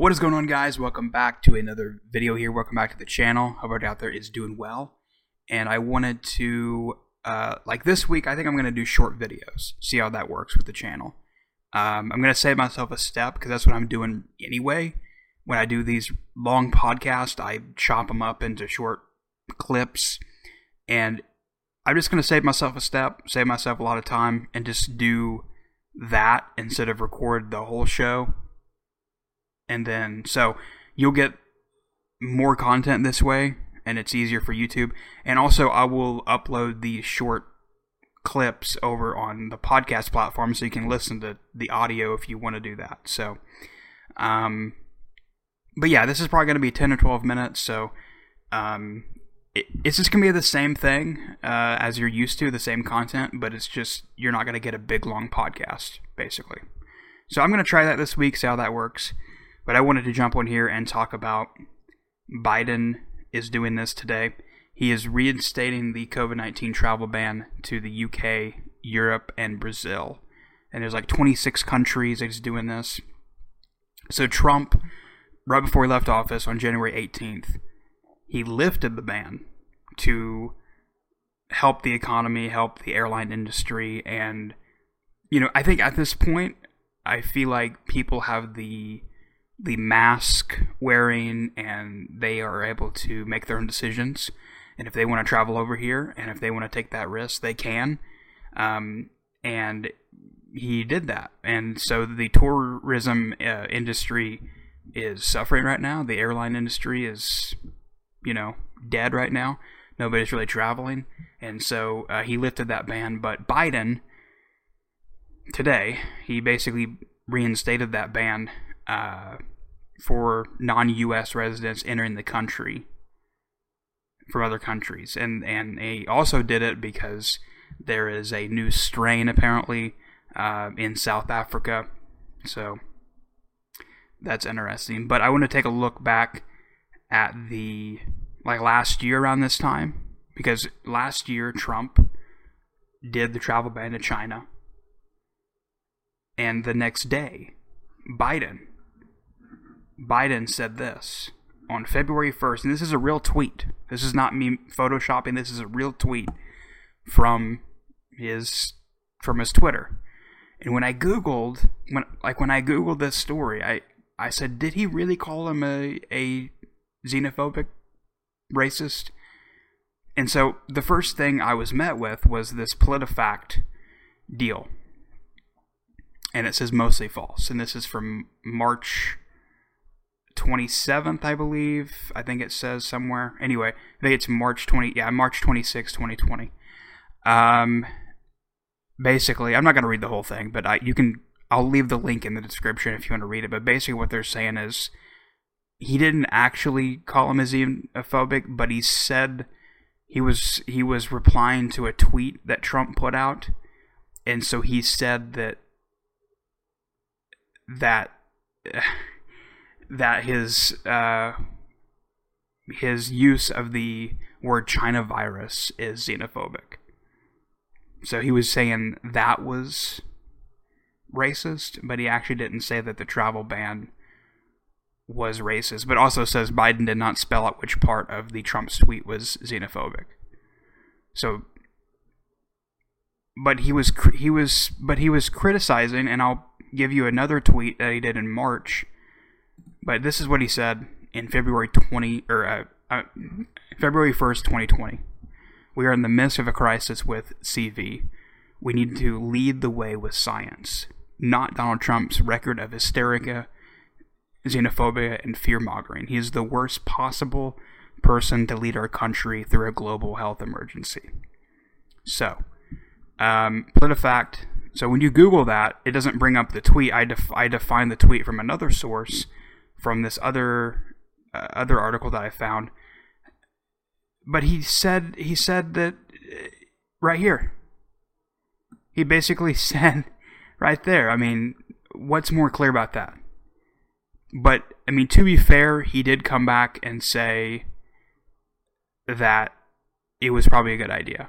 What is going on, guys? Welcome back to another video here. Welcome back to the channel. Hope everybody out there is doing well. And I wanted to, uh, like this week, I think I'm going to do short videos. See how that works with the channel. Um, I'm going to save myself a step because that's what I'm doing anyway. When I do these long podcasts, I chop them up into short clips. And I'm just going to save myself a step, save myself a lot of time, and just do that instead of record the whole show. And then, so you'll get more content this way, and it's easier for YouTube. And also, I will upload these short clips over on the podcast platform so you can listen to the audio if you want to do that. So, um, but yeah, this is probably going to be 10 or 12 minutes. So, um, it, it's just going to be the same thing uh, as you're used to, the same content, but it's just you're not going to get a big long podcast, basically. So, I'm going to try that this week, see how that works. But I wanted to jump on here and talk about Biden is doing this today. He is reinstating the COVID 19 travel ban to the UK, Europe, and Brazil. And there's like 26 countries that's doing this. So Trump, right before he left office on January 18th, he lifted the ban to help the economy, help the airline industry, and you know, I think at this point, I feel like people have the the mask wearing and they are able to make their own decisions. And if they want to travel over here and if they want to take that risk, they can. Um, and he did that. And so the tourism uh, industry is suffering right now. The airline industry is, you know, dead right now. Nobody's really traveling. And so uh, he lifted that ban. But Biden, today, he basically reinstated that ban uh, for non-U.S. residents entering the country from other countries, and and he also did it because there is a new strain apparently uh, in South Africa, so that's interesting. But I want to take a look back at the like last year around this time because last year Trump did the travel ban to China, and the next day Biden Biden said this on February 1st, and this is a real tweet. This is not me photoshopping. This is a real tweet from his from his Twitter. And when I googled when like when I googled this story, I I said, did he really call him a a xenophobic racist? And so the first thing I was met with was this PolitiFact deal. And it says mostly false. And this is from March 27th, I believe. I think it says somewhere. Anyway, I think it's March 20. Yeah, March 26, 2020. Um, basically, I'm not going to read the whole thing, but I, you can. I'll leave the link in the description if you want to read it. But basically, what they're saying is he didn't actually call him a xenophobic, but he said he was he was replying to a tweet that Trump put out, and so he said that that that his uh, his use of the word China virus is xenophobic. So he was saying that was racist, but he actually didn't say that the travel ban was racist, but also says Biden did not spell out which part of the Trump tweet was xenophobic. So but he was he was but he was criticizing and I'll give you another tweet that he did in March but this is what he said in February 20 or uh, uh, February 1st, 2020. We are in the midst of a crisis with CV. We need to lead the way with science, not Donald Trump's record of hysteria, xenophobia, and fear mongering. He is the worst possible person to lead our country through a global health emergency. So, um, PolitiFact. So when you Google that, it doesn't bring up the tweet. I, def- I define the tweet from another source from this other uh, other article that I found. But he said he said that uh, right here. He basically said right there. I mean, what's more clear about that? But I mean, to be fair, he did come back and say that it was probably a good idea.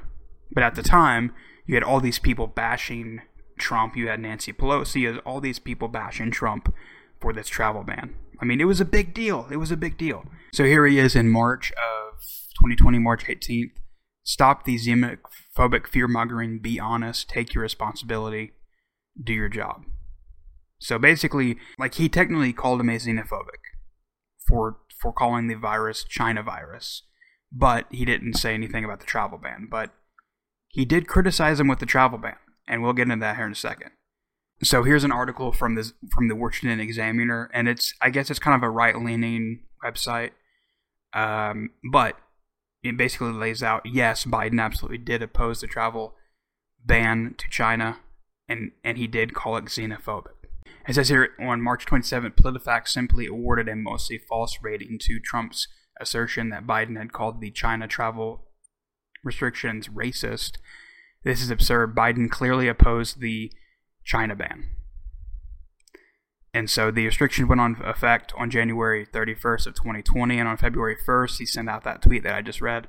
But at the time, you had all these people bashing Trump. You had Nancy Pelosi. You had all these people bashing Trump for this travel ban. I mean, it was a big deal. It was a big deal. So here he is in March of 2020, March 18th. Stop the xenophobic fear mongering. Be honest. Take your responsibility. Do your job. So basically, like he technically called him a xenophobic for for calling the virus China virus, but he didn't say anything about the travel ban. But he did criticize him with the travel ban, and we'll get into that here in a second. So here's an article from this from the Washington Examiner, and it's I guess it's kind of a right leaning website, um, but it basically lays out yes, Biden absolutely did oppose the travel ban to China, and and he did call it xenophobic. It says here on March 27th, PolitiFact simply awarded a mostly false rating to Trump's assertion that Biden had called the China travel restrictions racist. This is absurd. Biden clearly opposed the China ban. And so the restriction went on effect on January 31st of 2020, and on February 1st, he sent out that tweet that I just read.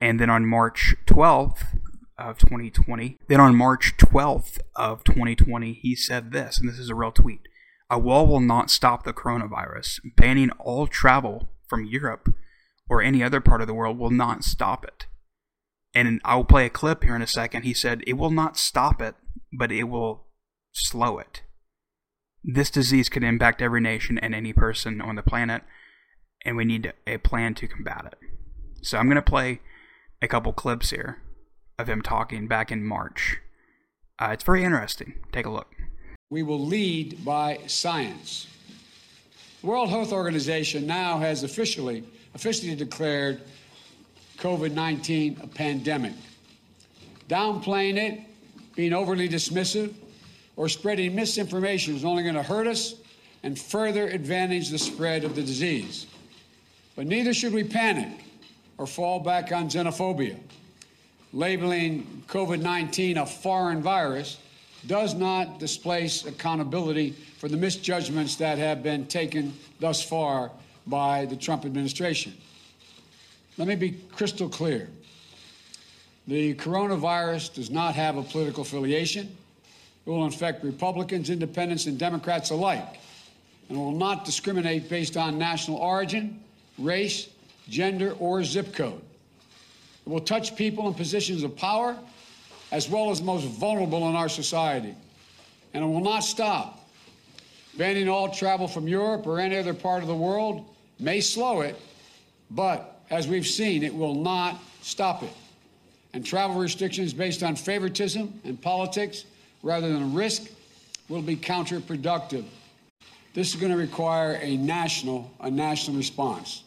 And then on March 12th of 2020, then on March 12th of 2020, he said this, and this is a real tweet. A wall will not stop the coronavirus. Banning all travel from Europe or any other part of the world will not stop it. And I'll play a clip here in a second. He said, It will not stop it, but it will slow it. This disease could impact every nation and any person on the planet, and we need a plan to combat it. So I'm going to play a couple clips here of him talking back in March. Uh, it's very interesting. Take a look. We will lead by science. The World Health Organization now has officially officially declared COVID 19 a pandemic. Downplaying it, being overly dismissive, or spreading misinformation is only going to hurt us and further advantage the spread of the disease. But neither should we panic or fall back on xenophobia. Labeling COVID 19 a foreign virus does not displace accountability for the misjudgments that have been taken thus far by the Trump administration. Let me be crystal clear. The coronavirus does not have a political affiliation. It will infect Republicans, independents, and Democrats alike, and will not discriminate based on national origin, race, gender, or zip code. It will touch people in positions of power as well as the most vulnerable in our society. And it will not stop. Banning all travel from Europe or any other part of the world may slow it, but as we've seen, it will not stop it. And travel restrictions based on favoritism and politics rather than risk will be counterproductive. This is going to require a national, a national response,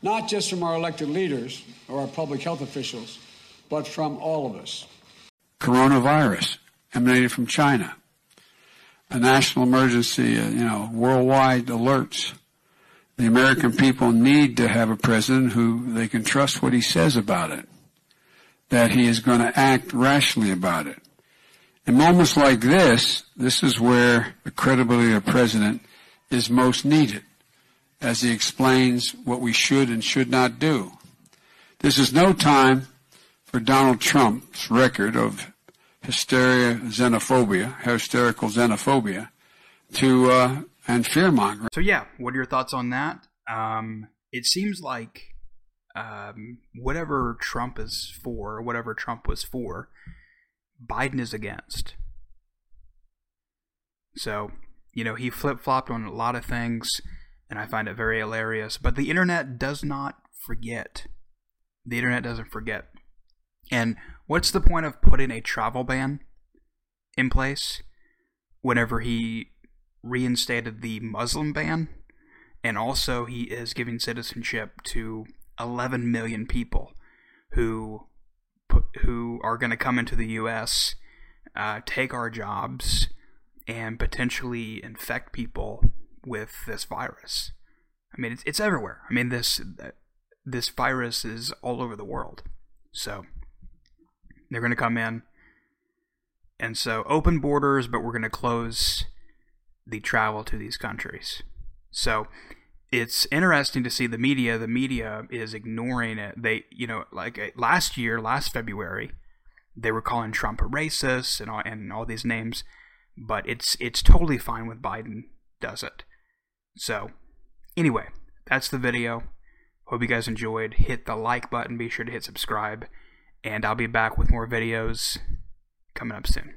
not just from our elected leaders or our public health officials, but from all of us. Coronavirus emanated from China. A national emergency, uh, you know, worldwide alerts. The American people need to have a president who they can trust what he says about it, that he is going to act rationally about it. In moments like this, this is where the credibility of the president is most needed as he explains what we should and should not do. This is no time for Donald Trump's record of hysteria, xenophobia, hysterical xenophobia, to uh, and fearmongering. So yeah, what are your thoughts on that? Um, it seems like um, whatever Trump is for, whatever Trump was for, Biden is against. So, you know, he flip flopped on a lot of things, and I find it very hilarious. But the internet does not forget. The internet doesn't forget. And what's the point of putting a travel ban in place whenever he reinstated the Muslim ban? And also, he is giving citizenship to 11 million people who who are going to come into the U.S., uh, take our jobs, and potentially infect people with this virus. I mean, it's, it's everywhere. I mean, this this virus is all over the world. So they're going to come in, and so open borders, but we're going to close the travel to these countries. So it's interesting to see the media. The media is ignoring it. They, you know, like uh, last year, last February, they were calling Trump a racist and all, and all these names, but it's it's totally fine when Biden does it. So, anyway, that's the video. Hope you guys enjoyed. Hit the like button. Be sure to hit subscribe. And I'll be back with more videos coming up soon.